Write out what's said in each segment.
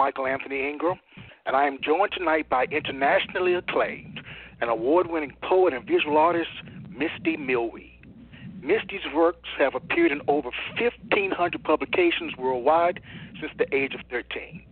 Michael Anthony Ingram, and I am joined tonight by internationally acclaimed and award winning poet and visual artist, Mysti Milwee. Mysti's works have appeared in over 1,500 publications worldwide since the age of 13.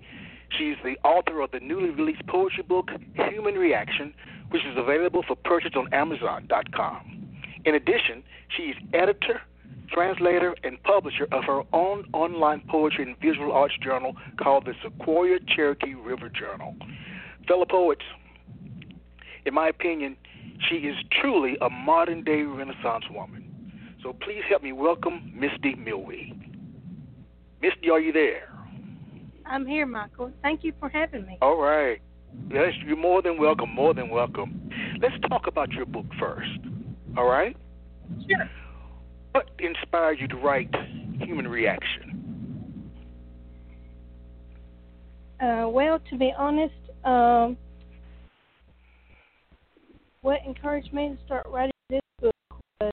She is the author of the newly released poetry book, Human Reaction, which is available for purchase on Amazon.com. In addition, she is editor, translator, and publisher of her own online poetry and visual arts journal called the Sequoyah Cherokee River Journal. Fellow poets, in my opinion, she is truly a modern day Renaissance woman. So please help me welcome Mysti Milwee. Mysti, are you there? I'm here, Michael. Thank you for having me. All right. Yes, you're more than welcome, more than welcome. Let's talk about your book first. All right? Sure. What inspired you to write Human Reaction? Uh, well, to be honest, um, what encouraged me to start writing this book was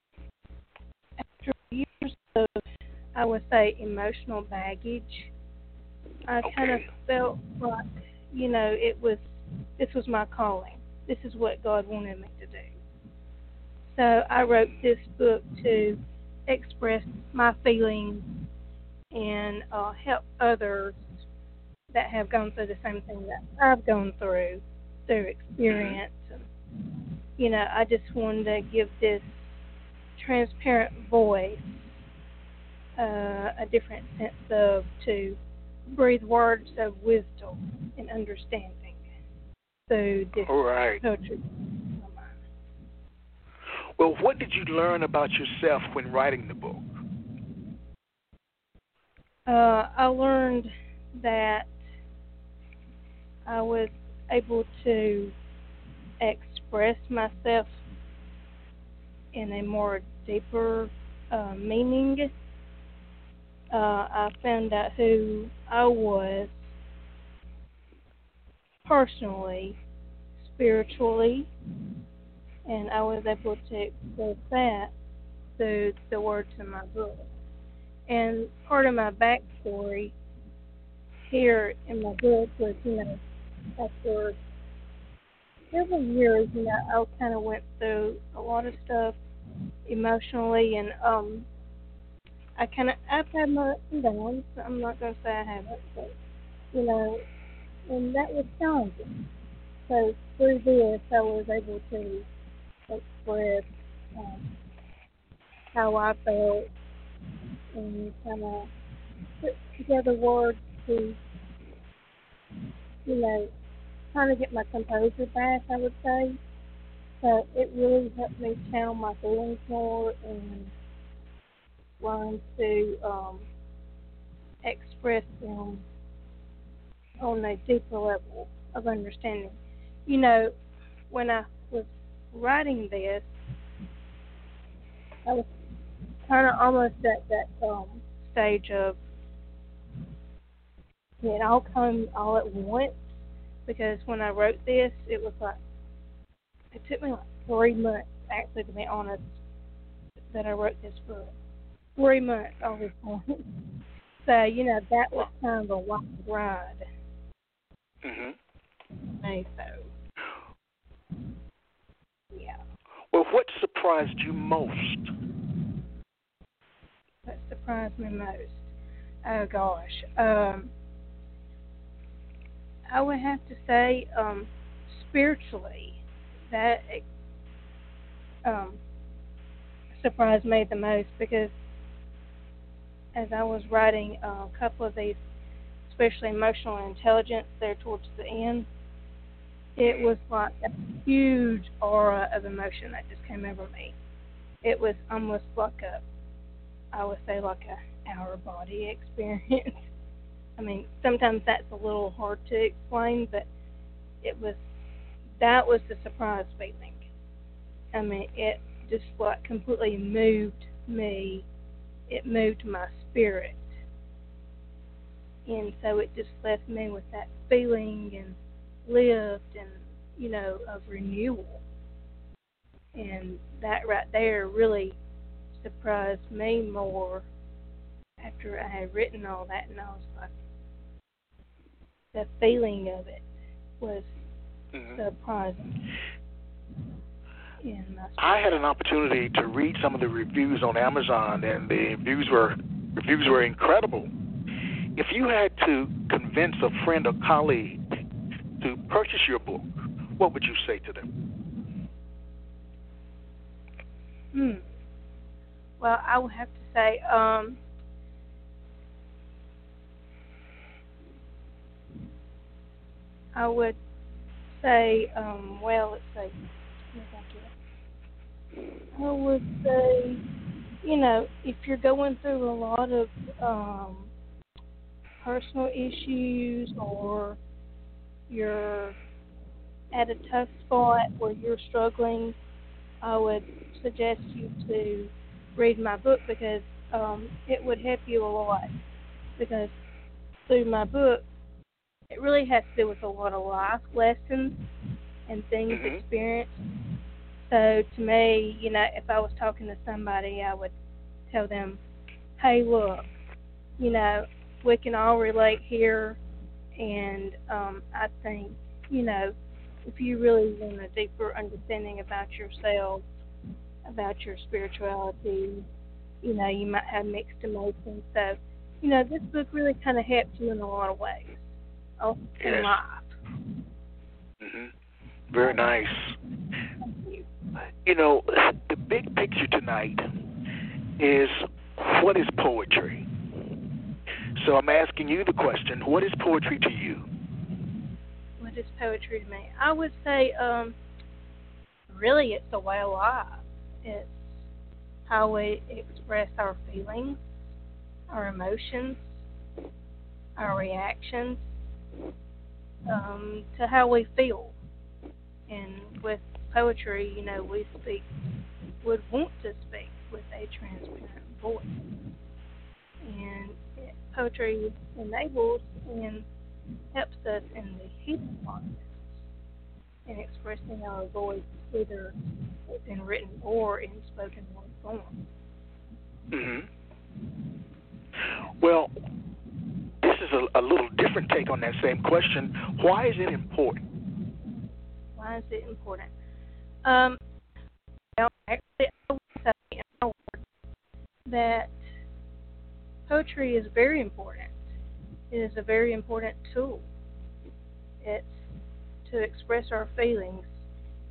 after years of, I would say, emotional baggage. I kind of felt like, you know, it was this was my calling. This is what God wanted me to do. So I wrote this book to express my feelings and uh, help others that have gone through the same thing that I've gone through, through experience. And, you know, I just wanted to give this transparent voice uh, a different sense of to breathe words of wisdom and understanding through this All right. poetry. Well, what did you learn about yourself when writing the book? Uh, I learned that I was able to express myself in a more deeper uh, meaning. Uh, I found out who I was personally, spiritually, and I was able to express that through the words in my book. And part of my backstory here in my book was, you know, after several years, you know, I kind of went through a lot of stuff emotionally, and um, I kind of I've had my downs. I'm not gonna say I haven't, but you know, and that was challenging. So through this, I was able to express um, how I felt and kind of put together words to, you know, kind of get my composure back, I would say. So it really helped me channel my feelings more and learn to um, express them on a deeper level of understanding. You know, when I was writing this, I was kind of almost at that um, stage of it all come all at once because when I wrote this, it was like it took me like three months actually to be honest that I wrote this book. Three months all this point. So you know that was kind of a wild ride. Hey, so yeah. Well, what surprised you most? What surprised me most? Oh gosh. Um I would have to say, um, spiritually, that um surprised me the most because as I was writing uh, a couple of these, especially emotional intelligence there towards the end, it was like a huge aura of emotion that just came over me. It was almost like a, I would say like a our body experience. I mean, sometimes that's a little hard to explain, but it was that was the surprise feeling. I mean, it just like completely moved me. It moved my spirit, and so it just left me with that feeling and lift and you know of renewal. And that right there really surprised me more after I had written all that, and I was like, the feeling of it was Mhm. surprising. I had an opportunity to read some of the reviews on Amazon, and the reviews were reviews were incredible. If you had to convince a friend or colleague to purchase your book, what would you say to them? Hmm. Well, I would have to say, um, I would say, um, well, let's see. I would say, you know, if you're going through a lot of um, personal issues or you're at a tough spot where you're struggling, I would suggest you to read my book because um, it would help you a lot. Because through my book, it really has to do with a lot of life lessons and things Mhm. experienced. So to me, you know, if I was talking to somebody, I would tell them, "Hey, look, you know, we can all relate here, and um, I think, you know, if you really want a deeper understanding about yourself, about your spirituality, you know, you might have mixed emotions. So, you know, this book really kind of helps you in a lot of ways, in Yes. life. hmm Very nice. You. You know, the big picture tonight is what is poetry? So I'm asking you the question, what is poetry to you? What is poetry to me? I would say, um, really, it's a way of life. It's how we express our feelings, our emotions, our reactions um, to how we feel. And with poetry, you know, we speak, would want to speak with a transparent voice. And poetry enables and helps us in the healing process in expressing our voice either in written or in spoken word form. hmm Well, this is a, a little different take on that same question. Why is it important? Why is it important? Um, well, actually, I would say in my words that poetry is very important. It is a very important tool. It's to express our feelings,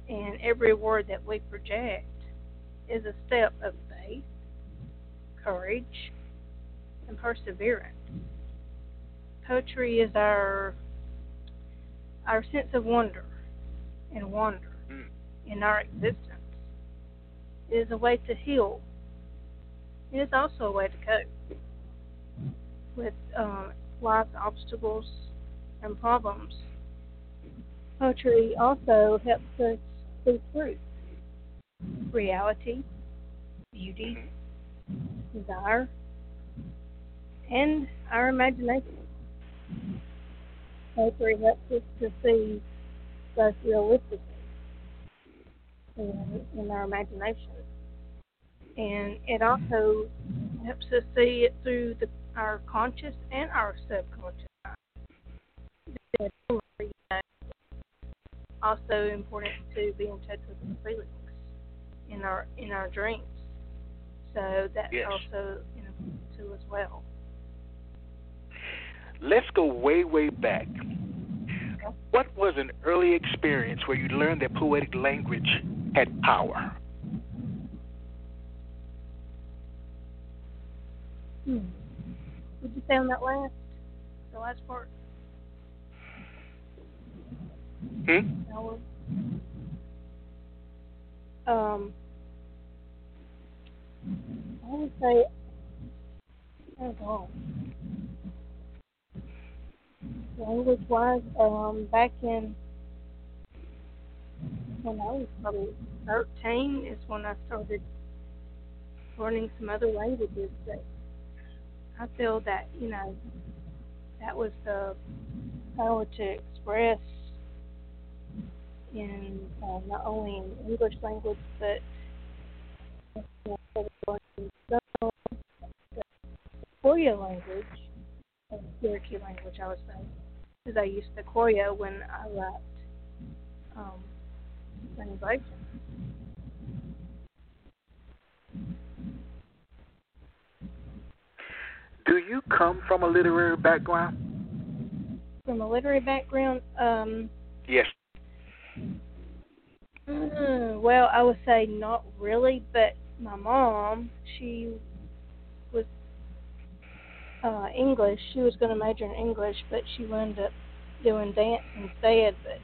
and every word that we project is a step of faith, courage, and perseverance. Poetry is our our sense of wonder and wonder Mm. in our existence. It is a way to heal. It is also a way to cope with um, life's obstacles and problems. Poetry also helps us see truth, reality, beauty, desire, and our imagination. Poetry helps us to see both realistically in, in our imagination. And it also helps us see it through the, our conscious and our subconscious mind. Also important to be in touch with our feelings in our in our dreams. So that's Yes. also important too as well. Let's go way, way back. What was an early experience where you learned that poetic language had power? Hmm. Did you say on that last the last part? Hmm? Um, I would say, oh God. language wise, um, back in when I was probably 13 is when I started learning some other languages that I feel that, you know, that was the power to express in uh, not only in English language but Korea language, Cherokee language, I would say, because I used the Korea when I write um, translation. Do you come from a literary background? From a literary background, um, Yes. Mm, well, I would say not really, but my mom, she was uh English. She was going to major in English, but she wound up doing dance instead. But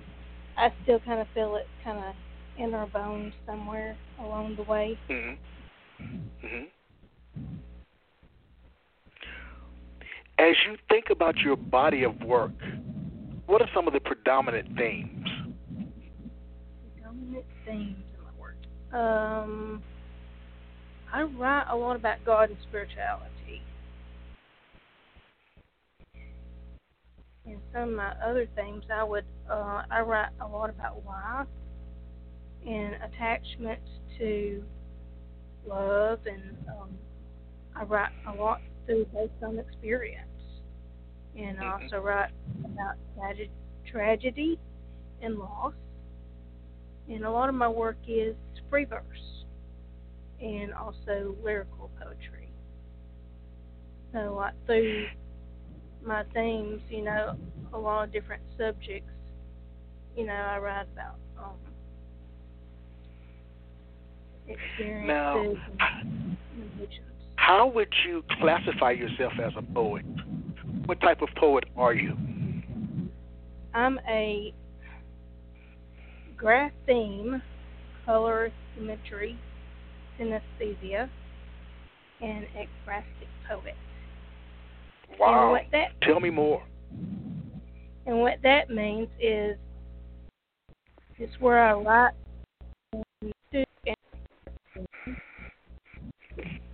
I still kind of feel it kind of in our bones somewhere along the way. Mhm. Mhm. As you think about your body of work, what are some of the predominant themes? Dominant themes in my work. Um, I write a lot about God and spirituality. And some of my other themes, I would uh, I write a lot about life and attachment to love, and um, I write a lot through based on experience. And I Mhm. also write about trage- tragedy and loss and a lot of my work is free verse and also lyrical poetry. So like through my themes, you know, a lot of different subjects, you know, I write about um experiences Now, and visions. how would you classify yourself as a poet? What type of poet are you? I'm a graph theme, color imagery, synesthesia, and ekphrastic poet. Wow. what that Tell me more. and what that means is it's where I write and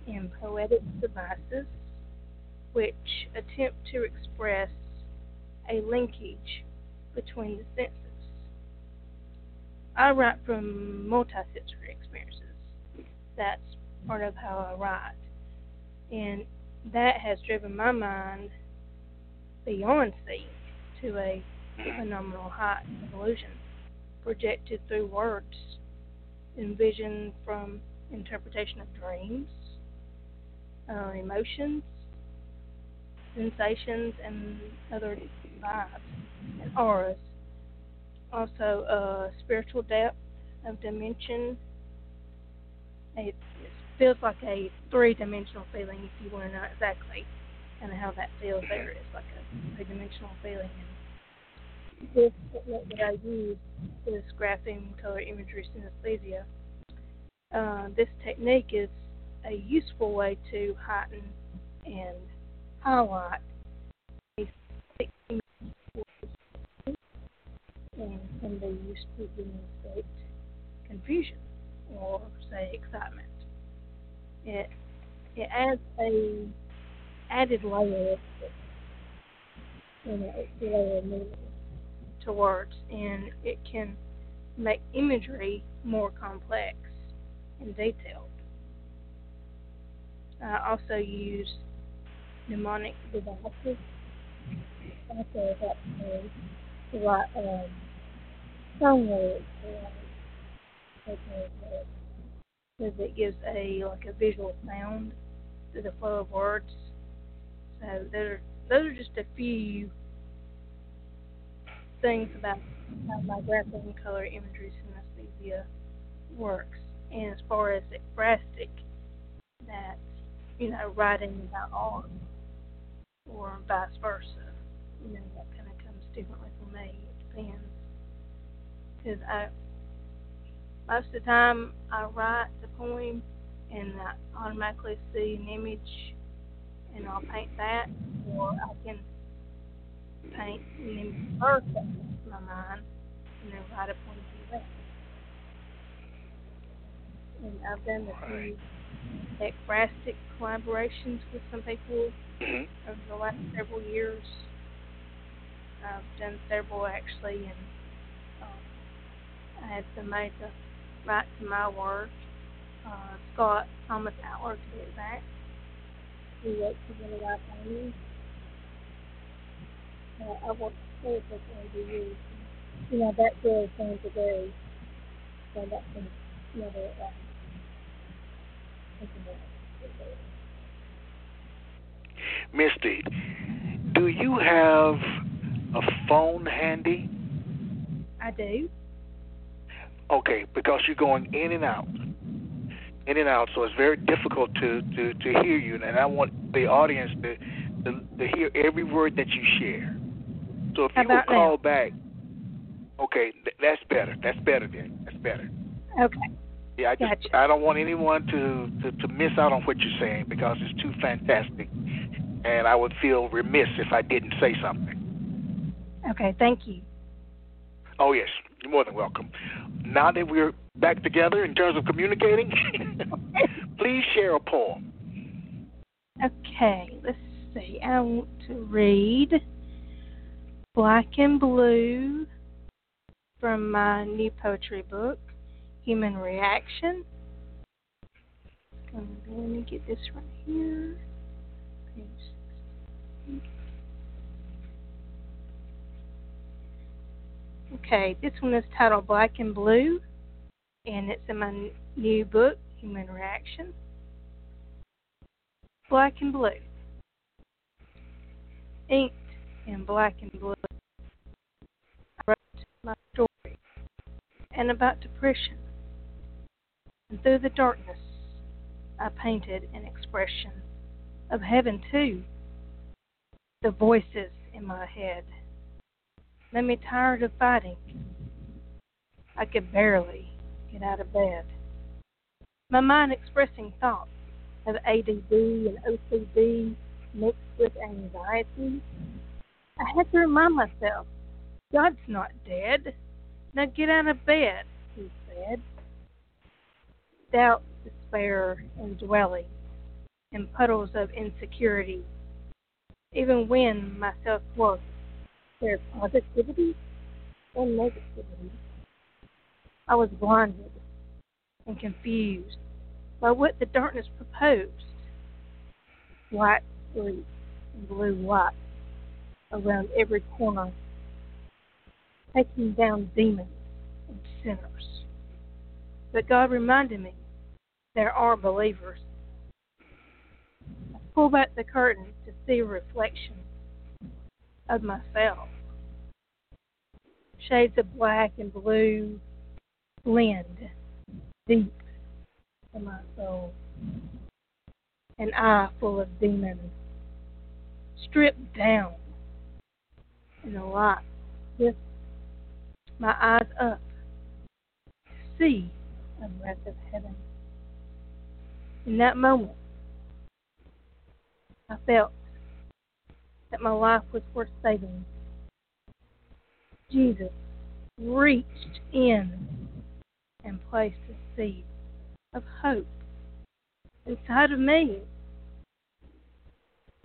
in poetic devices which attempt to express a linkage between the senses. I write from multisensory experiences. That's part of how I write. And that has driven my mind beyond seeing to a phenomenal height of illusion projected through words envisioned from interpretation of dreams, uh, emotions, sensations, and other vibes and auras. Also, uh, spiritual depth of dimension. It, feels like a three-dimensional feeling if you want to know exactly of how that feels there. It's like a three-dimensional feeling. And this technique that I use, this grapheme color imagery synesthesia, uh, this technique is a useful way to heighten and a lot. and can be used to demonstrate confusion or say excitement. It it adds a added layer of you know, layer of meaning to words and it can make imagery more complex and detailed. I also use mnemonic devices. Also helps me to write um, lyrics and because it gives a like a visual sound to the flow of words. So those are those are just a few things about how my and color imagery synesthesia works. And as far as ekphrastic, that's you know writing about art or vice versa. You know that kind of comes differently for me. It depends because I most of the time I write the poem and I automatically see an image and I'll paint that or I can paint and then birth my mind, you know, right up on the left. And I've done a few ekphrastic collaborations with some people Mm-hmm. over the last several years. I've done several actually, and um, I had somebody to write to my work. Uh, Scott Thomas Outlar to be exact. He wrote to one of my paintings. Uh, I've worked for over years. You know, that girl came today. So that's another uh. Mysti, do you have a phone handy? I do. Okay, because you're going in and out, in and out, so it's very difficult to to to hear you, and I want the audience to to, to hear every word that you share. So if How you will about call now? back, okay, th- that's better. That's better then. That's better. Okay. Yeah, I just Gotcha. I don't want anyone to, to to miss out on what you're saying because it's too fantastic, and I would feel remiss if I didn't say something. Okay. Thank you. Oh yes, you're more than welcome. Now that we're back together in terms of communicating, please share a poem. Okay, let's see. I want to read Black and Blue from my new poetry book, Human Reaction. Um, let me get this right here. Page 16. Okay, this one is titled Black and Blue, and it's in my new book, Human Reaction. Black and blue. Inked in black and blue. I wrote my story and about depression. And through the darkness, I painted an expression of heaven too. The voices in my head made me tired of fighting. I could barely get out of bed. My mind expressing thoughts of ADD and OCD mixed with anxiety. I had to remind myself, God's not dead. Now get out of bed, he said. Doubt, despair, and dwelling in puddles of insecurity. Even when my self worth, there's positivity and negativity. I was blinded and confused by what the darkness proposed. White streets and blue lights around every corner, taking down demons and sinners. But God reminded me there are believers. I pull back the curtain to see a reflection of myself. Shades of black and blue blend deep in my soul. An eye full of demons, stripped down in the light, my eyes up to see a breath of heaven. In that moment, I felt that my life was worth saving. Jesus reached in and placed a seed of hope inside of me.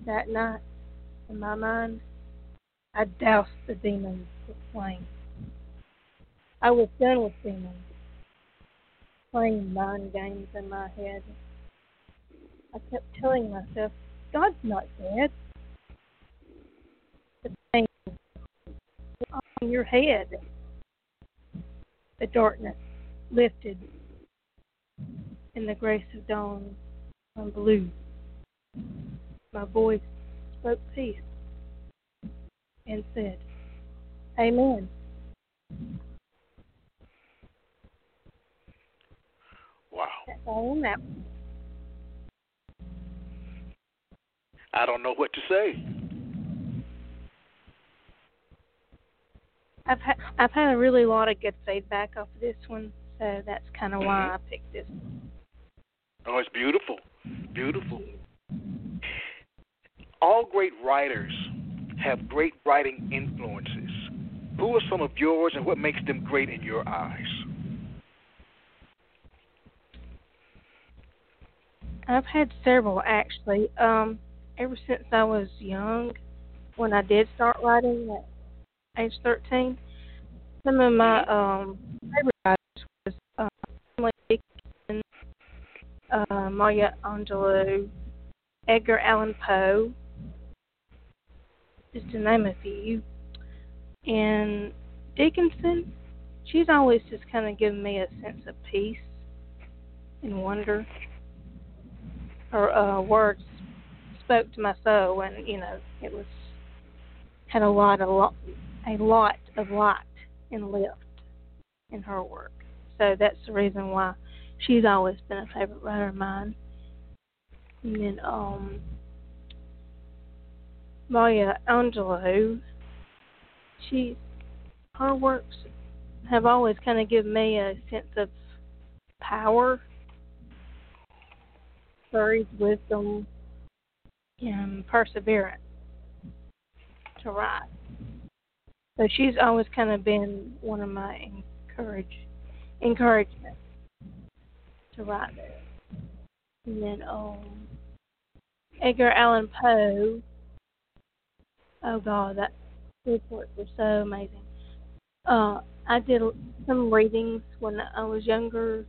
That night, in my mind, I doused the demons with flame. I was done with demons, playing mind games in my head. I kept telling myself, God's not dead. The was on your head. The darkness lifted in the grace of dawn on blue. My voice spoke peace and said, Amen. That's that. I don't know what to say. I've had I've had a really lot of good feedback off of this one, so that's kind of why mm-hmm. I picked this. one. Oh, it's beautiful. Beautiful. All great writers have great writing influences. Who are some of yours and what makes them great in your eyes? I've had several actually. Um, ever since I was young, when I did start writing at age 13, some of my um, favorite writers was uh, Emily Dickinson, uh, Maya Angelou, Edgar Allan Poe, just to name a few. And Dickinson, she's always just kind of given me a sense of peace and wonder. Her uh, words spoke to my soul, and you know, it was had a lot, a lot, a lot of light and lift in her work. So that's the reason why she's always been a favorite writer of mine. And then um Maya Angelou, she her works have always kind of given me a sense of power, courage, wisdom, and perseverance to write. So she's always kind of been one of my encourage encouragement to write. And then um Edgar Allan Poe. Oh God, that works were so amazing. Uh, I did some readings when I was younger.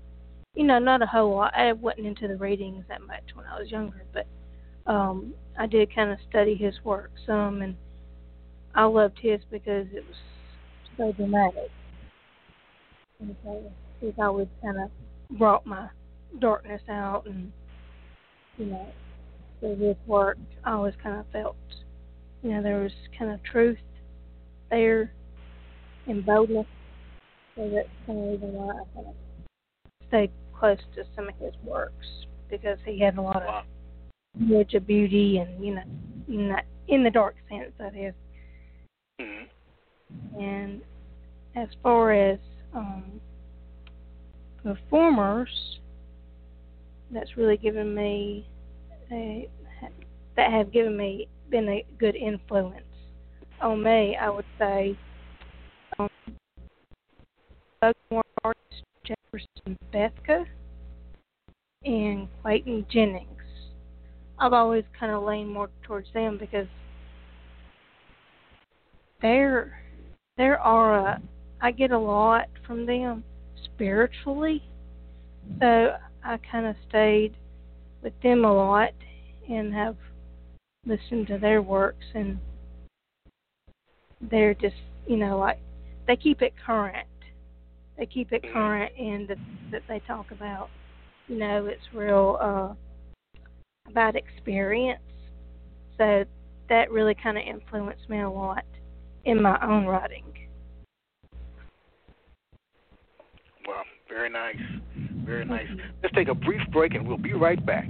You know, not a whole lot. I wasn't into the readings that much when I was younger, but um, I did kind of study his work some, and I loved his because it was so dramatic. And so he's always kind of brought my darkness out, and you know, through his work, I always kind of felt, you know, there was kind of truth there and boldness. So that's kind of reason why I kind of stayed close to some of his works because he had a lot of image of beauty and you know, in, that, in the dark sense that is. Mm-hmm. And as far as um, performers, that's really given me a, that have given me been a good influence on me. I would say um, Jefferson Bethke and Clayton Jennings. I've always kind of leaned more towards them because they're there are a I get a lot from them spiritually. So I kind of stayed with them a lot and have listened to their works and they're just you know like they keep it current. They keep it current in the that they talk about. You know, it's real uh about experience. So that really kind of influenced me a lot in my own writing. Well, very nice. Very nice. Let's take a brief break and we'll be right back.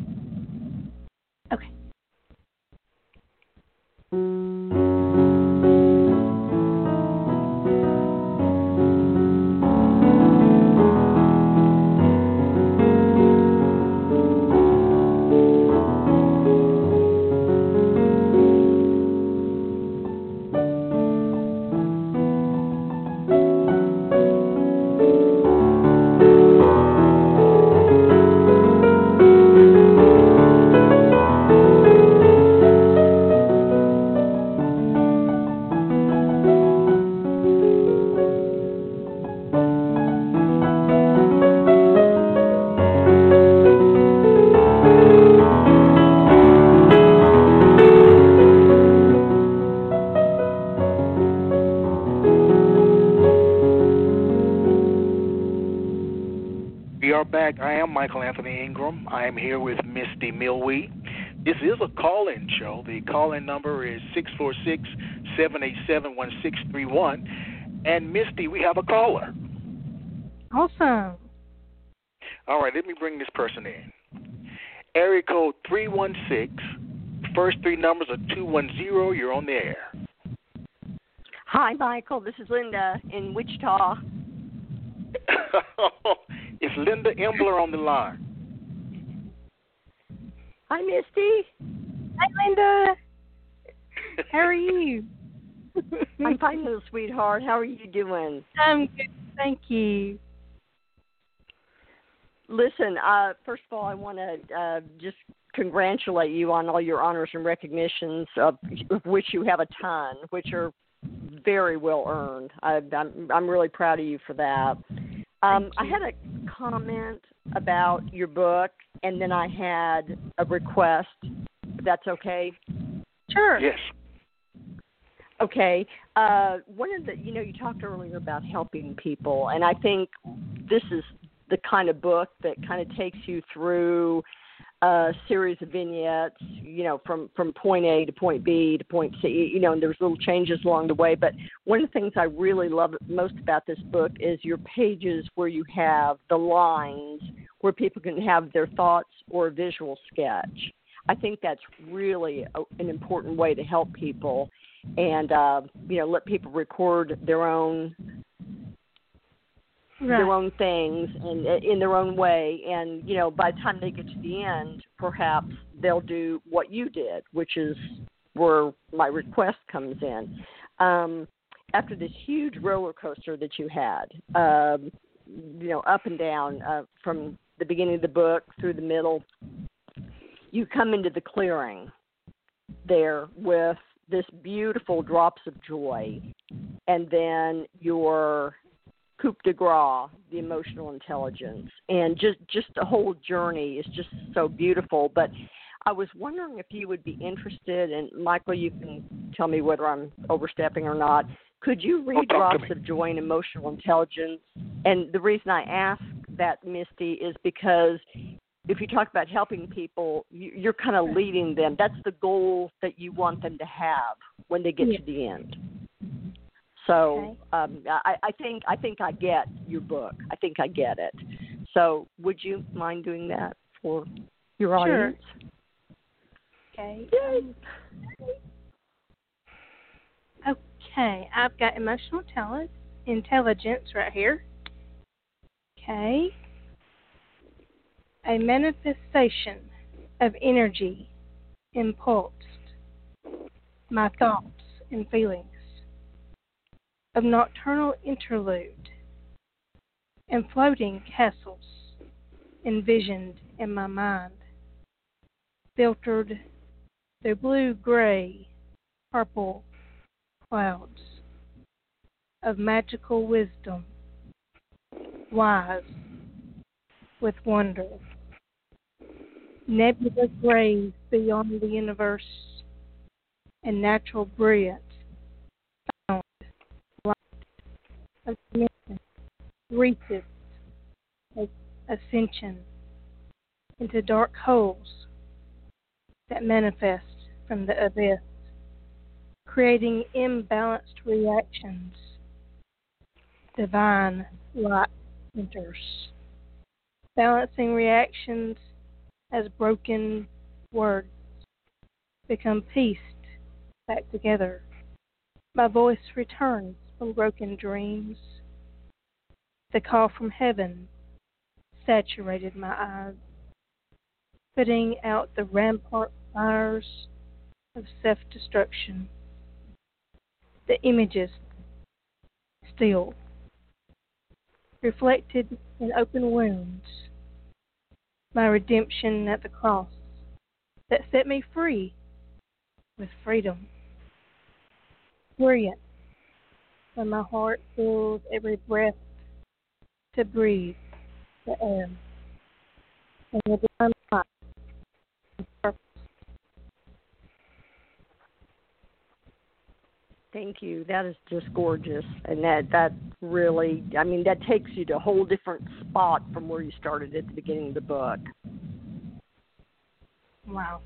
Okay. 646 787 1631. And Mysti, we have a caller. Awesome. All right, let me bring this person in. Area code 316. First three numbers are 210. You're on the air. Hi, Michael. This is Linda in Wichita. it's Linda Embler on the line. Hi, Mysti. Hi, Linda. How are you? I'm fine, little sweetheart. How are you doing? I'm good, thank you. Listen, uh, first of all, I want to uh, just congratulate you on all your honors and recognitions, of, of which you have a ton, which are very well earned. I, I'm I'm really proud of you for that. Um, I had a comment about your book, and then I had a request. If that's okay. Sure. Yes. Okay. Uh, one of the, you know, you talked earlier about helping people, and I think this is the kind of book that kind of takes you through a series of vignettes, you know, from from point A to point B to point C, you know, and there's little changes along the way. But one of the things I really love most about this book is your pages where you have the lines where people can have their thoughts or a visual sketch. I think that's really a, an important way to help people, and uh, you know, let people record their own Right. their own things and in their own way and you know by the time they get to the end perhaps they'll do what you did which is where my request comes in um after this huge roller coaster that you had um you know up and down uh, from the beginning of the book through the middle you come into the clearing there with this beautiful drops of joy and then your coup de grace, the emotional intelligence, and just just the whole journey is just so beautiful. But I was wondering if you would be interested, and Michael, you can tell me whether I'm overstepping or not. Could you oh, read talk to Drops of Joy and Emotional Intelligence? And the reason I ask that, Mysti, is because if you talk about helping people, you- you're kind of leading them. That's the goal that you want them to have when they get Yeah. to the end. So Okay. um, I, I think I think I get your book. I think I get it. So would you mind doing that for your Sure. audience? Okay. um, Okay, I've got emotional talent, intelligence right here. Okay. A manifestation of energy impulsed my thoughts and feelings. Of nocturnal interlude and floating castles envisioned in my mind, filtered through blue, gray, purple clouds of magical wisdom, wise with wonder. Nebula grays beyond the universe and natural brilliance found light of dimension, reaches ascension into dark holes that manifest from the abyss creating imbalanced reactions. Divine light enters, balancing reactions as broken words become pieced back together. My voice returns from broken dreams. The call from heaven saturated my eyes, putting out the rampart fires of self destruction the images still reflected in open wounds my redemption at the cross that set me free with freedom. Brilliant when my heart fills every breath to breathe the air. And the divine light and purpose. Thank you. That is just gorgeous, and that that really, I mean, that takes you to a whole different spot from where you started at the beginning of the book. Wow.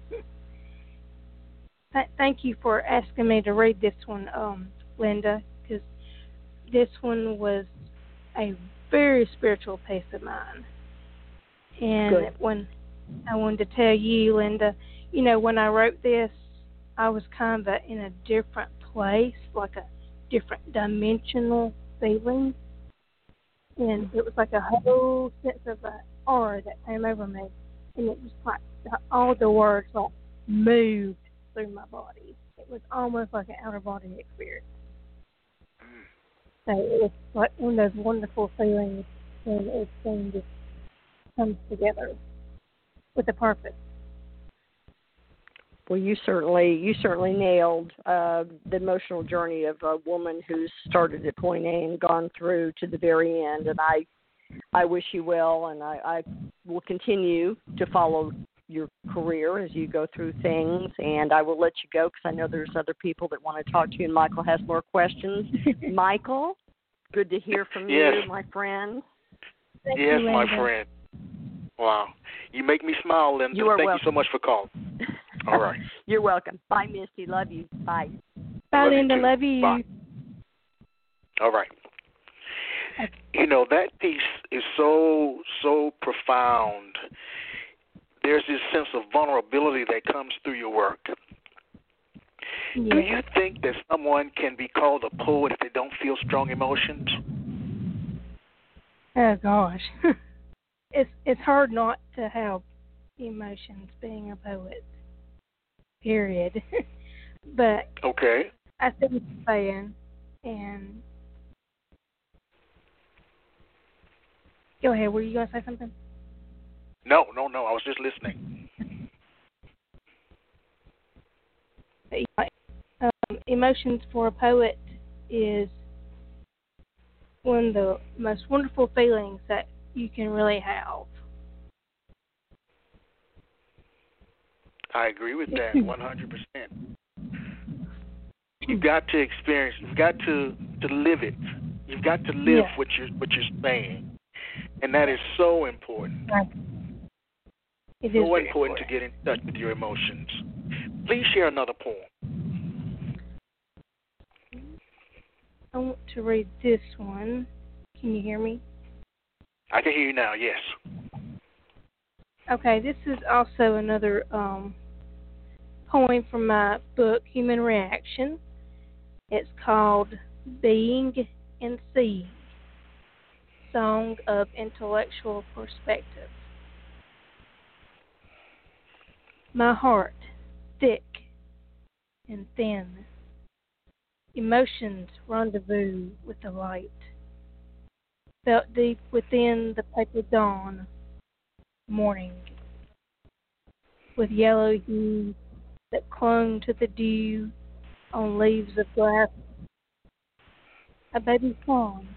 Th- thank you for asking me to read this one, um, Linda, because this one was a very spiritual piece of mine. And Good. when I wanted to tell you, Linda, you know, when I wrote this, I was kind of in a different place, like a different dimensional feeling. And it was like a whole sense of uh, aura that came over me. And it was like all the words like moved through my body. It was almost like an outer body experience. So it was like one of those wonderful feelings when everything just comes together with a purpose. Well, you certainly you certainly nailed uh, the emotional journey of a woman who's started at point A and gone through to the very end. And I I wish you well, and I, I will continue to follow your career as you go through things. And I will let you go because I know there's other people that want to talk to you, and Michael has more questions. Michael, good to hear from Yes. you, my friend. Thank yes, you, my friend. Wow. You make me smile, Linda. You are Thank welcome. you so much for calling. All right. You're welcome. Bye, Mysti. Love you. Bye. Bye, Love Linda. too. Love you. Bye. All right. You know, that piece is so, so profound. There's this sense of vulnerability that comes through your work. Do you think that someone can be called a poet if they don't feel strong emotions? Oh gosh, it's it's hard not to have emotions being a poet. Period. but Okay. I see what you're saying, and go ahead. Were you going to say something? No, no, no. I was just listening. Um, emotions for a poet is one of the most wonderful feelings that you can really have. I agree with that 100%. You've got to experience. You've got to to live it. You've got to live Yeah. what you're what you're saying, and that is so important. It is so very important to get in touch with your emotions. Please share another poem. I want to read this one. Can you hear me? I can hear you now. Yes. Okay, this is also another um, poem from my book, Human Reaction. It's called Being and Seeing Song of Intellectual Perspective. My heart, thick and thin, emotions rendezvous with the light, felt deep within the paper dawn morning, with yellow hue that clung to the dew on leaves of grass. A baby fawn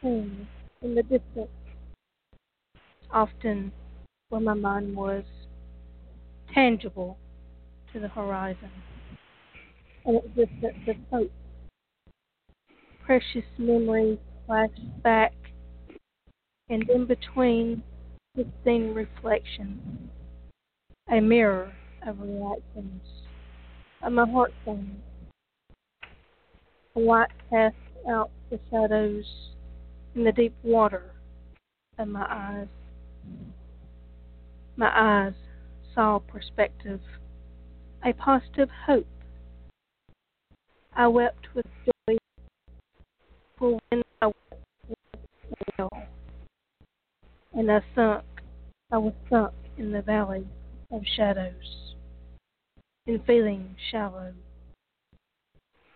sings in the distance, often where my mind was tangible to the horizon, an existence of hope. Precious memories flash back, and in between the pristine reflection, a mirror of reactions of my heartstrings. A light casts out the shadows in the deep water of my eyes. My eyes saw perspective, a positive hope. I wept with joy, for when I wept with and I sunk, I was sunk in the valley of shadows, in feeling shallow.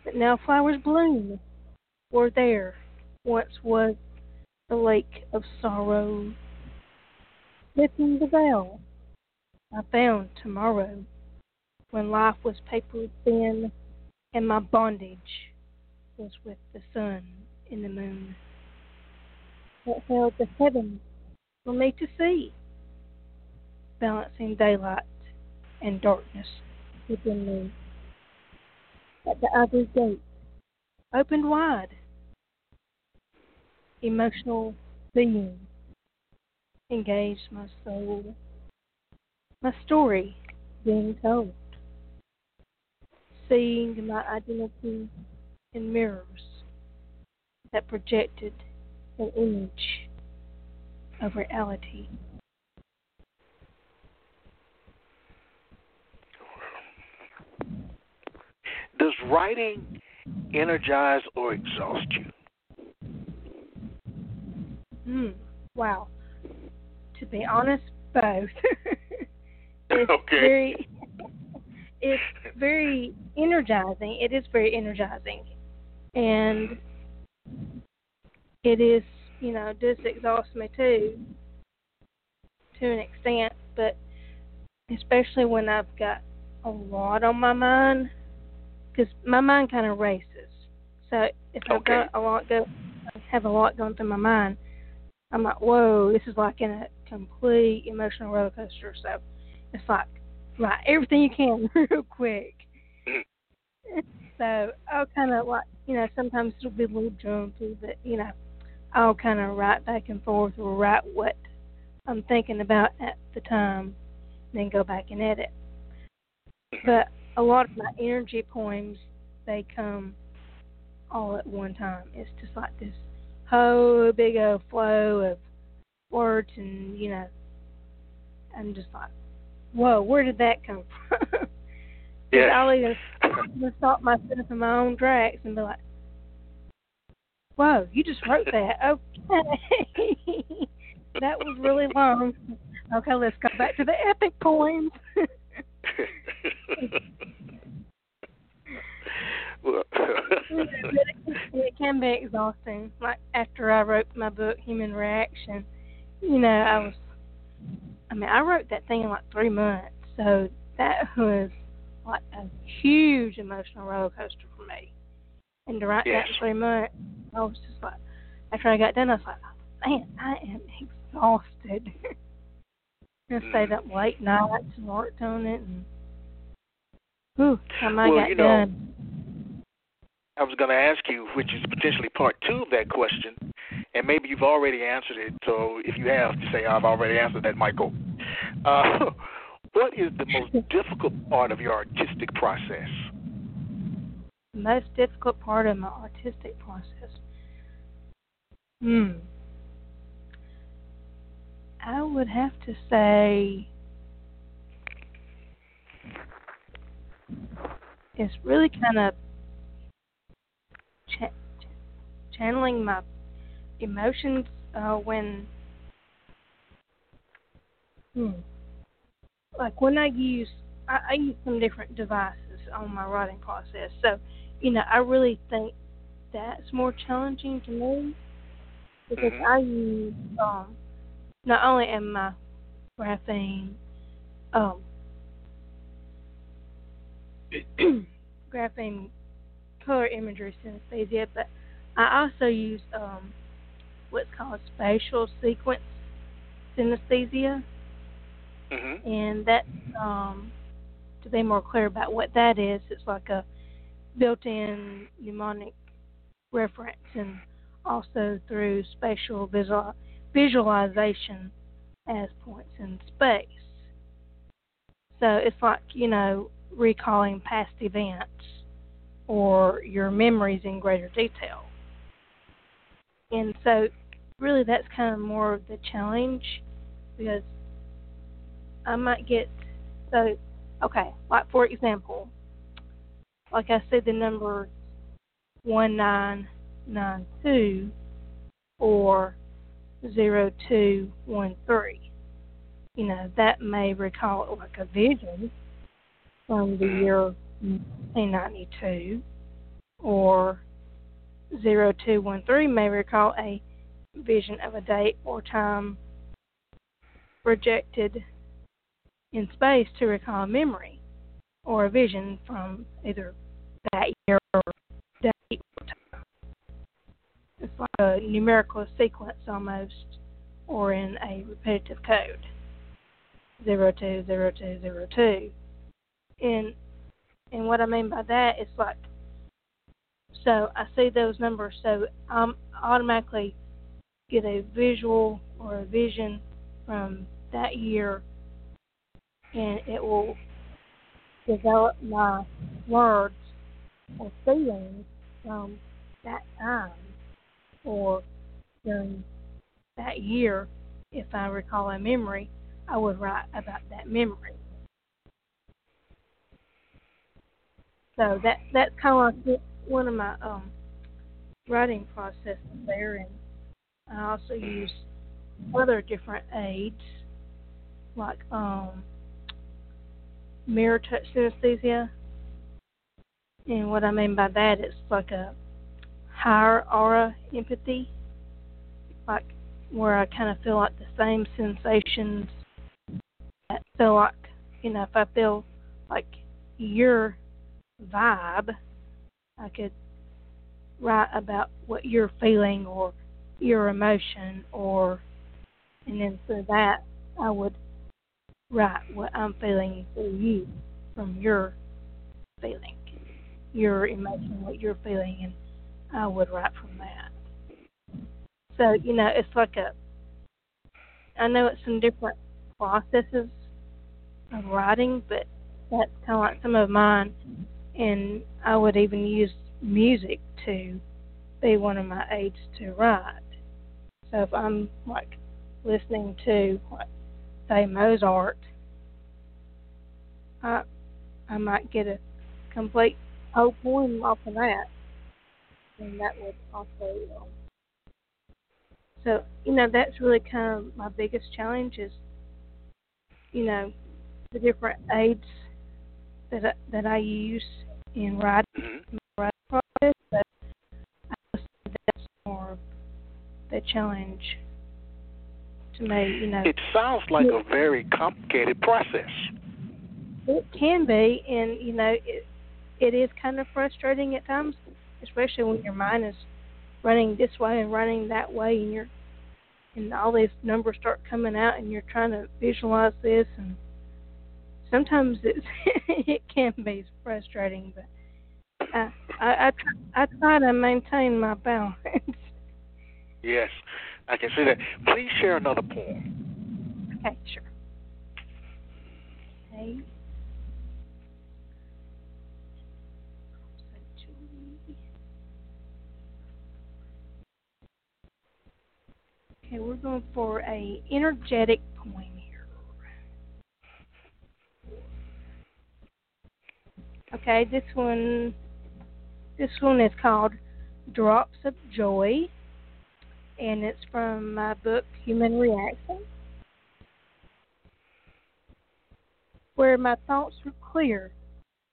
But now flowers bloom, where there once was the lake of sorrow. Lifting the veil, I found tomorrow, when life was paper thin, and my bondage was with the sun and the moon that held the heavens for me to see, balancing daylight and darkness within me. At the ivory gate, opened wide, emotional being. Engaged my soul, my story being told, seeing my identity in mirrors that projected an image of reality. Does writing energize or exhaust you? Hmm. Wow. To be honest, both. it's Okay. very it's very energizing. It is very energizing, and it is you know does exhaust me too to an extent, but especially when I've got a lot on my mind, because my mind kind of races. So if I've Okay. got a lot go, have a lot going through my mind, I'm like, whoa, this is like in a complete emotional roller coaster. So it's like, write everything you can real quick. Mm-hmm. so I'll kind of like, you know, sometimes it'll be a little jumpy, but you know, I'll kind of write back and forth or write what I'm thinking about at the time, and then go back and edit. Mm-hmm. But a lot of my energy poems, they come all at one time. It's just like this whole big old flow of words, and you know, I'm just like, whoa, where did that come from? Yeah. I'll even stop myself in my own tracks and be like, "Whoa, you just wrote that? Okay, that was really long. Okay, let's go back to the epic poems." Well, it can be exhausting. Like after I wrote my book, Human Reaction, you know, I was, I mean, I wrote that thing in like three months, so that was like a huge emotional roller coaster for me. And to write that Yes. in three months, I was just like, after I got done, I was like, man, I am exhausted. I stayed up mm. late nights and worked on it, and time I Well, got you know, done. I was going to ask you, which is potentially part two of that question, and maybe you've already answered it. So if you have, to say I've already answered that, Michael. Uh, what is the most difficult part of your artistic process? The most difficult part of my artistic process. Hmm. I would have to say it's really kind of cha- channeling my emotions uh, when hmm, like when I use I, I use some different devices on my writing process. So, you know, I really think that's more challenging to me because Mhm. I use um not only am my grapheme um grapheme color imagery synesthesia, but I also use um what's called spatial sequence synesthesia Mm-hmm. and that um to be more clear about what that is, it's like a built-in mnemonic reference and also through spatial visual, visualization as points in space. So it's like, you know, recalling past events or your memories in greater detail. And so really that's kind of more of the challenge because I might get so okay, like for example, like I said the number one nine nine two or zero two one three. You know, that may recall like a vision from the year nineteen ninety two or zero two one three may recall a vision of a date or time projected in space to recall a memory or a vision from either that year or date or time. It's like a numerical sequence almost, or in a repetitive code. Zero two zero two zero two. And and what I mean by that is like so I see those numbers so I'm automatically get a visual or a vision from that year and it will develop my words or feelings from that time or during that year. If I recall a memory, I would write about that memory. So that that's kind of like one of my um, writing processes there, and I also use other different aids like um, mirror touch synesthesia. And what I mean by that, it's like a higher aura empathy, like where I kind of feel like the same sensations. That feel like, you know, if I feel like your vibe, I could write about what you're feeling or your emotion, or, and then through that, I would write what I'm feeling through you from your feeling, your emotion, what you're feeling, and I would write from that. So, you know, it's like a, I know it's some different processes of writing, but that's kind of like some of mine. And I would even use music to be one of my aids to write. So if I'm like listening to, say Mozart, I I might get a complete whole poem off of that, and that would also. Um, so you know that's really kind of my biggest challenge is, you know, the different aids that I, that I use in writing Mhm. writing process, but I would say that's more the challenge to me. You know, It sounds like a very complicated process. It can be, and you know, it it is kind of frustrating at times, especially when your mind is running this way and running that way, and you're and all these numbers start coming out, and you're trying to visualize this, and sometimes it's it can be frustrating, but uh, I I I try, I try to maintain my balance. Yes, I can see that. Please share another poem. okay, sure. Okay. Okay, we're going for a energetic poem here. Okay, this one this one is called Drops of Joy and it's from my book Human Reaction. Where my thoughts are clear,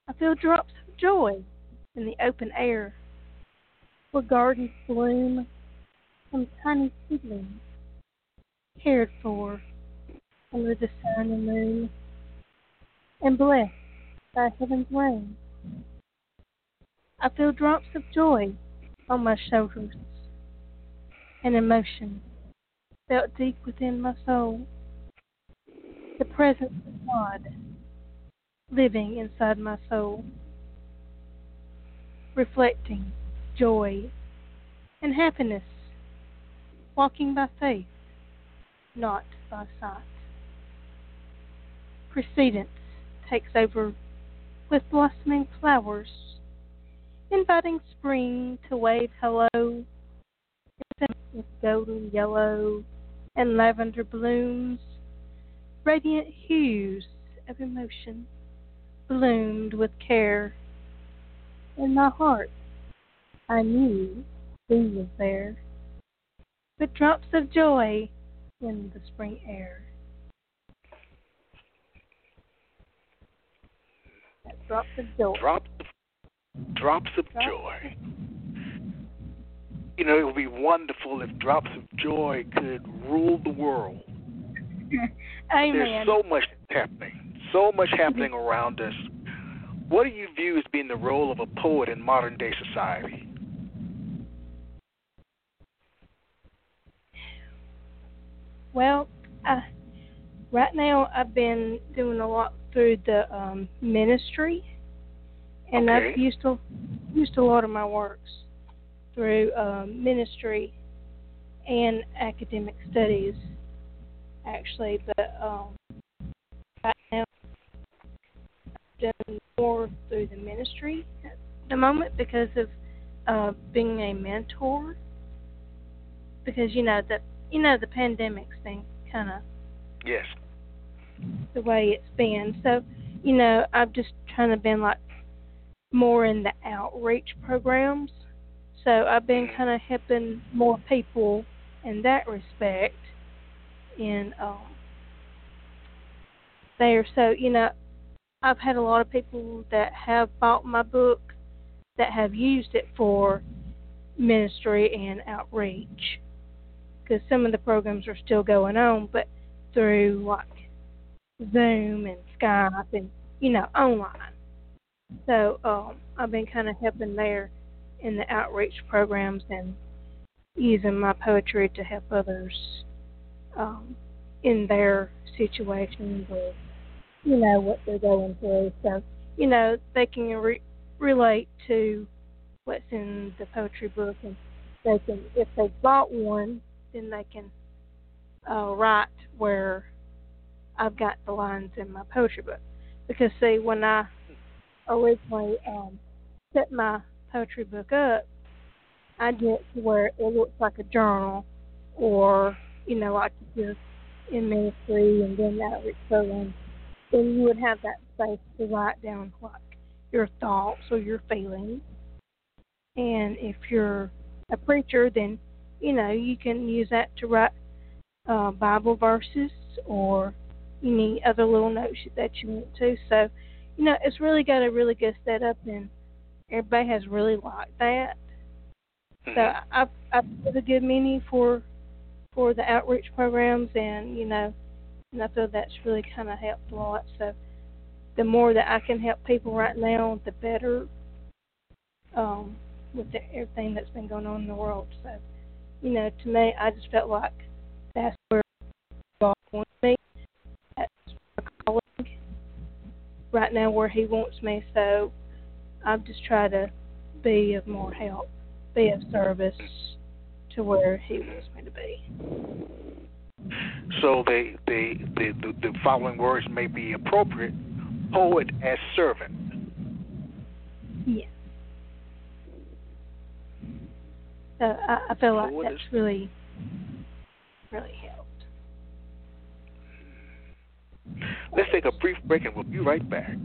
I feel drops of joy in the open air. Where gardens bloom, some tiny seedlings cared for under the sun and moon, and blessed by heaven's rain. I feel drops of joy on my shoulders an emotion felt deep within my soul. The presence of God living inside my soul, reflecting joy and happiness, walking by faith, not by sight. Precedence takes over with blossoming flowers, inviting spring to wave hello with golden yellow and lavender blooms, radiant hues of emotion bloomed with care. In my heart, I knew thee was there, with drops of joy in the spring air. Drops of joy. Drops, drops of Drops joy. You know, it would be wonderful if drops of joy could rule the world. Amen. There's so much happening, so much happening around us. What do you view as being the role of a poet in modern day society? Well, uh, right now I've been doing a lot through the um, ministry, and I've used a used a lot of my works through um, ministry and academic studies, actually. But um, right now I've done more through the ministry at the moment because of uh, being a mentor. Because you know that you know the pandemic thing kind of Yes. The way it's been. So, you know, I've just kind of been like more in the outreach programs. So I've been kind of helping more people in that respect. And um, there, so you know, I've had a lot of people that have bought my book that have used it for ministry and outreach because some of the programs are still going on, but through like Zoom and Skype and you know online. So um, I've been kind of helping there in the outreach programs and using my poetry to help others um, in their situations or you know what they're going through. So you know they can re- relate to what's in the poetry book, and they can if they bought one, then they can uh, write where I've got the lines in my poetry book. Because see, when I originally um, set my poetry book up, I it to where it looks like a journal, or you know, like you're in ministry and then outreach program, then you would have that space to write down like your thoughts or your feelings. And if you're a preacher, then you know you can use that to write uh, Bible verses or any other little notes that you want to. So, you know, it's really got a really good setup, and everybody has really liked that. So Mm-hmm. I've I've put a good many for for the outreach programs, and you know, and I feel that's really kind of helped a lot. So the more that I can help people right now, the better. Um, with the, everything that's been going on in the world, so you know, to me, I just felt like that's where God wants me. Right now, where He wants me. So I've just tried to be of more help, be of service to where He wants me to be. So they, they, they, the, the following words may be appropriate: poet as servant. Yeah. So I, I feel like Poet that's is- really, really helped. Let's take a brief break and we'll be right back.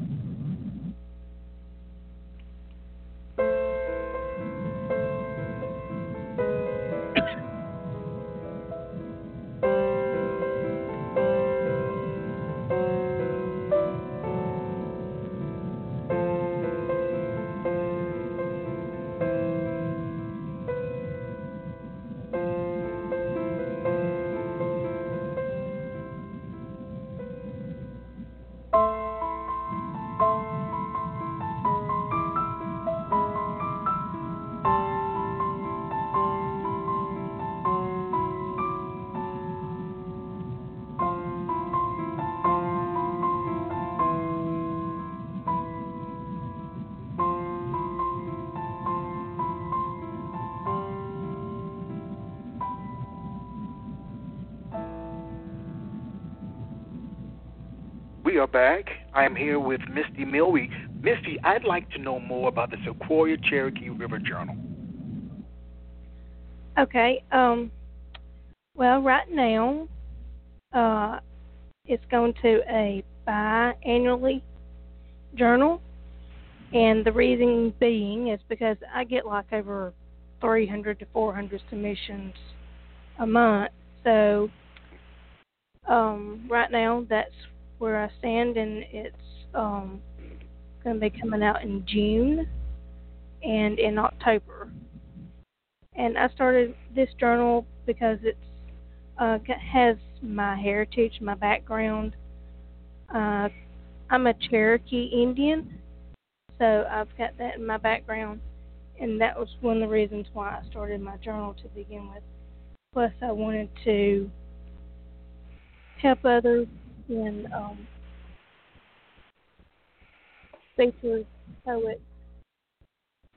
Back. I am here with Mysti Milwee. Mysti, I'd like to know more about the Sequoyah Cherokee River Journal. Okay. Um. Well, right now, uh, it's going to a biannually journal, and the reason being is because I get like over 300 to 400 submissions a month. So, um, right now, that's where I stand, and it's um going to be coming out in June and in October and I started this journal because it's uh, has my heritage, my background. Uh, I'm a Cherokee Indian, so I've got that in my background, and that was one of the reasons why I started my journal to begin with. Plus, I wanted to help others and um, poets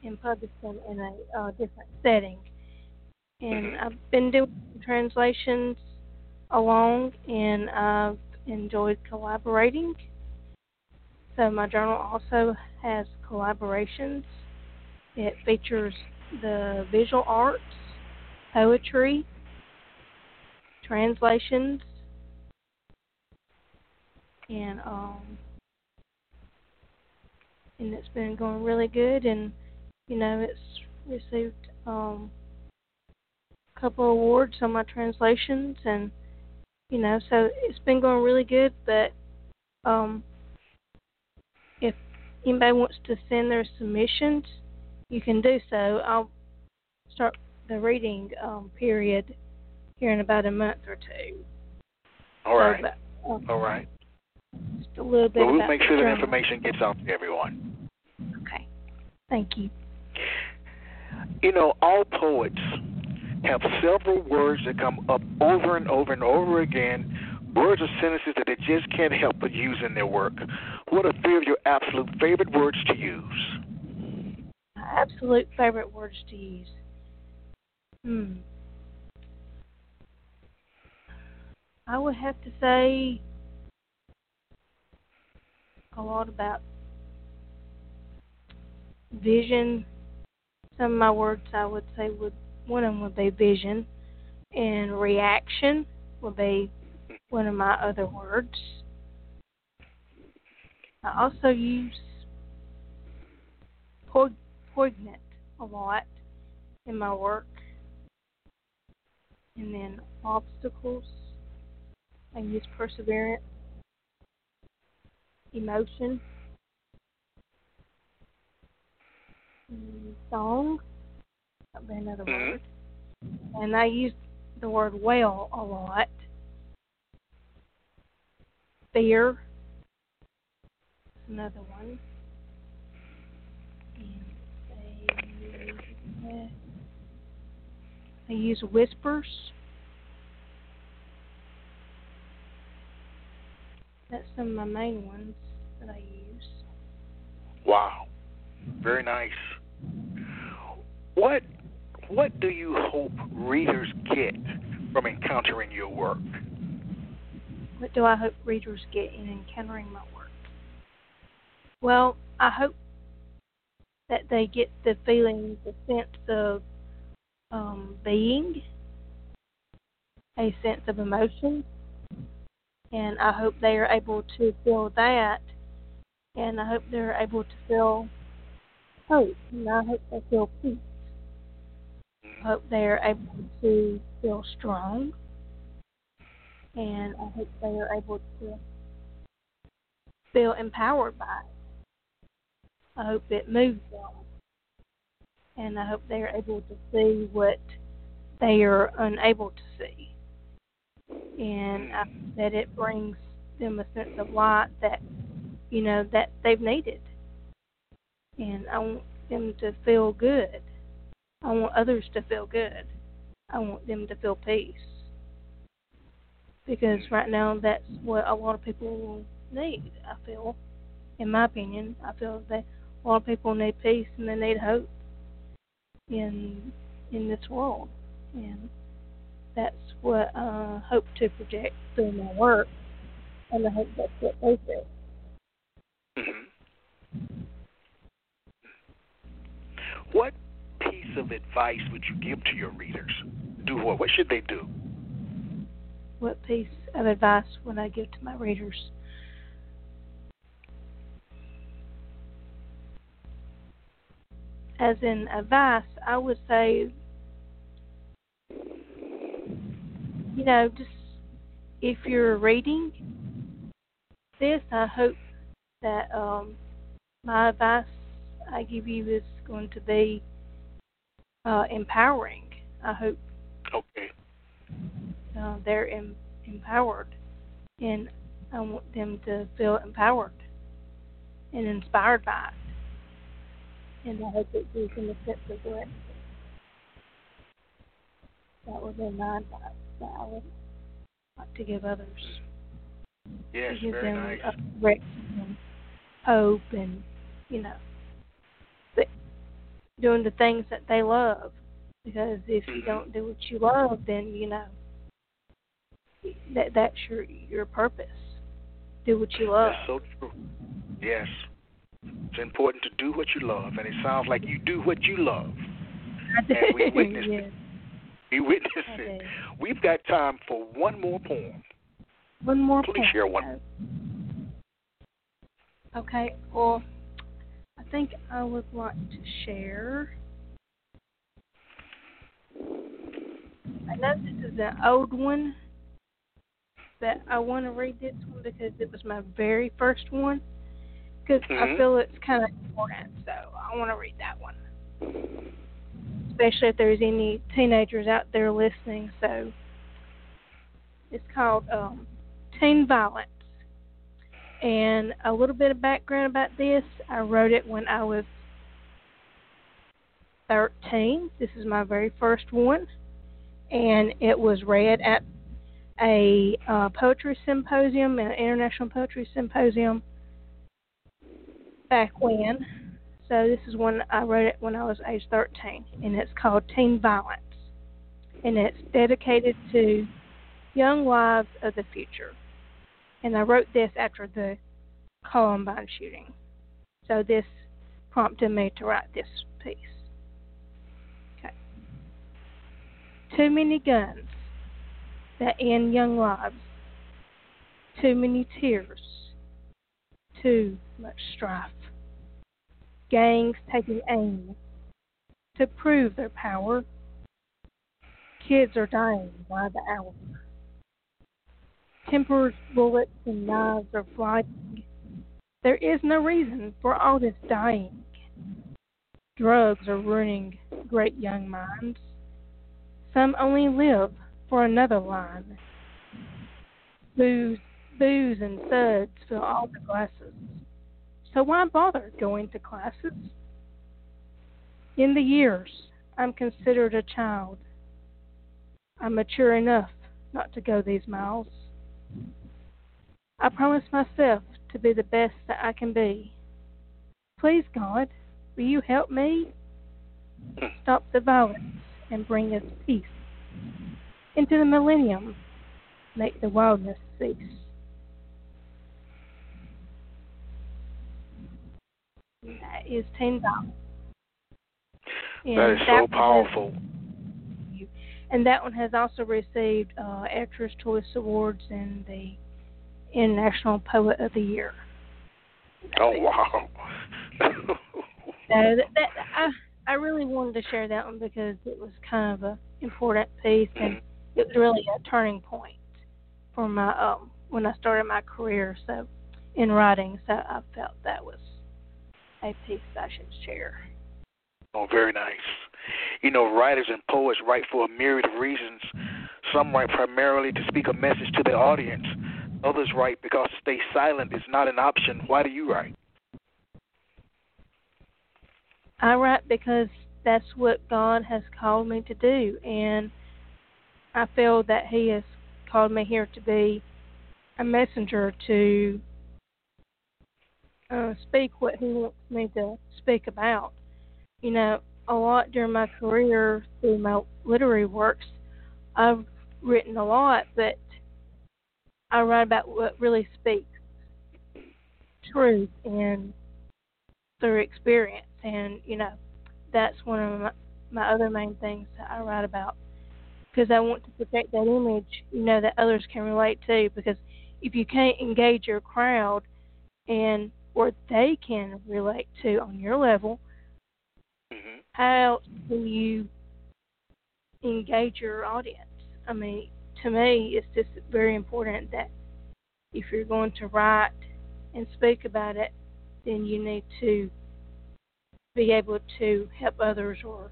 and publish them in a uh, different setting. And I've been doing translations along, and I've enjoyed collaborating. So my journal also has collaborations. It features the visual arts, poetry, translations, and um, and it's been going really good. And you know, it's received um, a couple awards on my translations, and you know, so it's been going really good. But um, if anybody wants to send their submissions, you can do so. I'll start the reading um, period here in about a month or two. All right. So, but, um, All right. Just a little bit Well, we'll make sure that information gets out to everyone. Okay. Thank you. You know, all poets have several words that come up over and over and over again, words or sentences that they just can't help but use in their work. What are three of your absolute favorite words to use? My absolute favorite words to use. Hmm. I would have to say a lot about vision. Some of my words I would say would one of them would be vision, and reaction would be one of my other words. I also use poignant a lot in my work. And then obstacles. I use perseverance, emotion, song. That'd be another Mhm. word. And I use the word well a lot. Fear. Another one. And I use whispers. That's some of my main ones that I use. Wow. Very nice. What what do you hope readers get from encountering your work? What do I hope readers get in encountering my work? Well, I hope that they get the feeling, the sense of um, being, a sense of emotion, and I hope they are able to feel that, and I hope they're able to feel hope, and I hope they feel peace. I hope they are able to feel strong, and I hope they are able to feel empowered by it. I hope it moves them, and I hope they are able to see what they are unable to see, and mm. I, that it brings them a sense of light that you know that they've needed, and I want them to feel good. I want others to feel good. I want them to feel peace. Because mm. right now that's what a lot of people need, I feel. In my opinion, I feel that a lot of people need peace and they need hope in in this world. And that's what I hope to project through my work and I hope that's what they feel. Mhm. What piece of advice would you give to your readers? Do what? What should they do? What piece of advice would I give to my readers? As in advice, I would say, you know, just if you're reading this, I hope that um, my advice I give you is going to be uh, empowering. I hope Okay. uh, they're em- empowered, and I want them to feel empowered and inspired by it. And I hope it gives them a sense of direction. That would my advice that I would like to give others. Yes, to give very them nice. direction and hope and, you know, doing the things that they love. Because if you Mhm. don't do what you love, then, you know, that that's your your purpose. Do what you love. That's so true. Yes. It's important to do what you love, and it sounds like you do what you love. I do. And we witnessed it. yes, You witness witnessing. it. do. We've got time for one more poem. One more poem. Please point. share one. Okay, well, I think I would like to share. I know this is an old one, but I want to read this one because it was my very first one. because Mhm. I feel it's kind of important. So I want to read that one, especially if there's any teenagers out there listening. So it's called um, Teen Violence. And a little bit of background about this I wrote it when I was 13. This is my very first one. And it was read at a uh, poetry symposium, an international poetry symposium back when. So this is when I wrote it when I was age 13, and it's called Teen Violence, and it's dedicated to young wives of the future. And I wrote this after the Columbine shooting, so this prompted me to write this piece. Okay. Too many guns that end young lives. Too many tears. Too much strife. Gangs taking aim to prove their power. Kids are dying by the hour. Tempers, bullets, and knives are flying. There is no reason for all this dying. Drugs are ruining great young minds. Some only live for another line. Booze, booze and suds fill all the glasses. So why bother going to classes? In the years, I'm considered a child. I'm mature enough not to go these miles. I promise myself to be the best that I can be. Please, God, will you help me? Stop the violence and bring us peace. Into the millennium, make the wildness cease. Is ten dollars. That is so powerful. and that one has also received uh, Actress Choice Awards and the International Poet of the Year. Oh wow. So that, that I I really wanted to share that one because it was kind of a important piece and it was really a turning point for my um when I started my career so in writing so I felt that was a piece I chair. Oh, very nice. You know, writers and poets write for a myriad of reasons. Some write primarily to speak a message to their audience. Others write because to stay silent is not an option. Why do you write? I write because that's what God has called me to do, and I feel that He has called me here to be a messenger to uh, speak what He wants me to speak about. You know, a lot during my career through my literary works, I've written a lot, but I write about what really speaks truth and through experience and you know that's one of my, my other main things that I write about because I want to protect that image you know that others can relate to because if you can't engage your crowd and what they can relate to on your level. Hmm how do you engage your audience? I mean to me it's just very important that if you're going to write and speak about it then you need to be able to help others or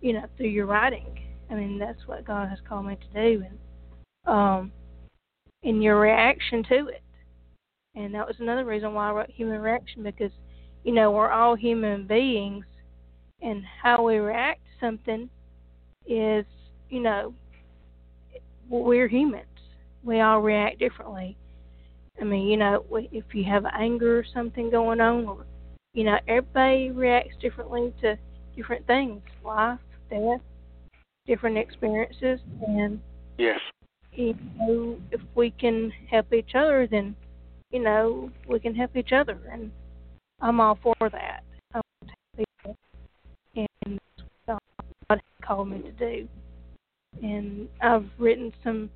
you know through your writing. I mean that's what god has called me to do and um in your reaction to it and that was another reason why i wrote human reaction because you know we're all human beings and how we react to something is you know we're humans we all react differently i mean you know if you have anger or something going on or you know, everybody reacts differently to different things, life, death, different experiences, and Yes. you know, if we can help each other, then you know we can help each other, and I'm all for that. I want to help people, and God called me to do. And I've written some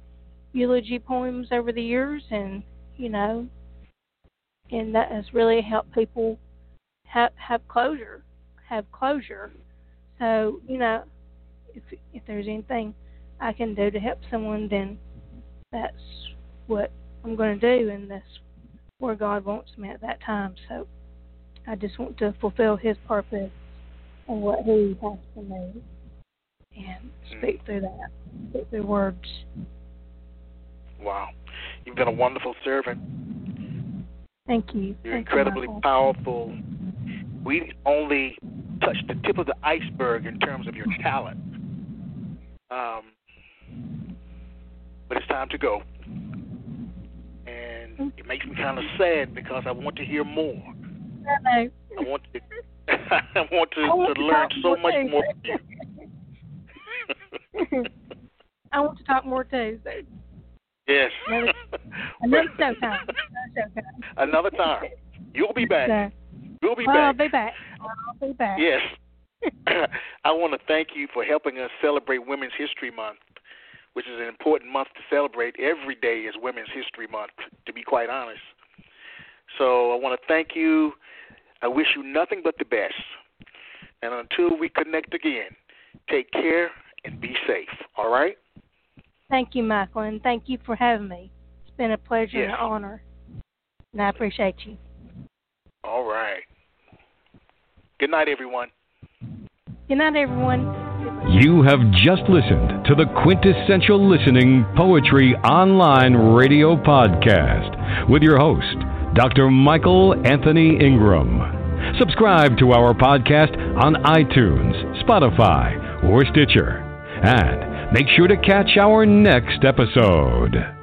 eulogy poems over the years, and you know, and that has really helped people have have closure, have closure. So you know, if if there's anything I can do to help someone, then that's what I'm going to do, and that's where God wants me at that time. So I just want to fulfill His purpose and what He has for me, and speak through that, speak through words. Wow, you've been a wonderful servant. Thank you. You're Thank incredibly you, powerful. We only touched the tip of the iceberg in terms of your talent. Um, but it's time to go. And it makes me kind of sad because I want to hear more. I want to I want to, I want to to learn so much too. more from you. I want to talk more too. So yes. Another- another show time. Another. Another time. You'll be back. You'll be well, I'll back. be back. I'll be back. Yes. I want to thank you for helping us celebrate Women's History Month, which is an important month to celebrate. Every day is Women's History Month, to be quite honest. So I want to thank you. I wish you nothing but the best. And until we connect again, take care and be safe. All right? Thank you, Michael, and thank you for having me. It's been a pleasure and an honor, and I appreciate you. All right. Good night, everyone. Good night, everyone. You have just listened to the Quintessential Listening Poetry Online Radio Podcast with your host, Dr. Michael Anthony Ingram. Subscribe to our podcast on iTunes, Spotify, or Stitcher. And make sure to catch our next episode.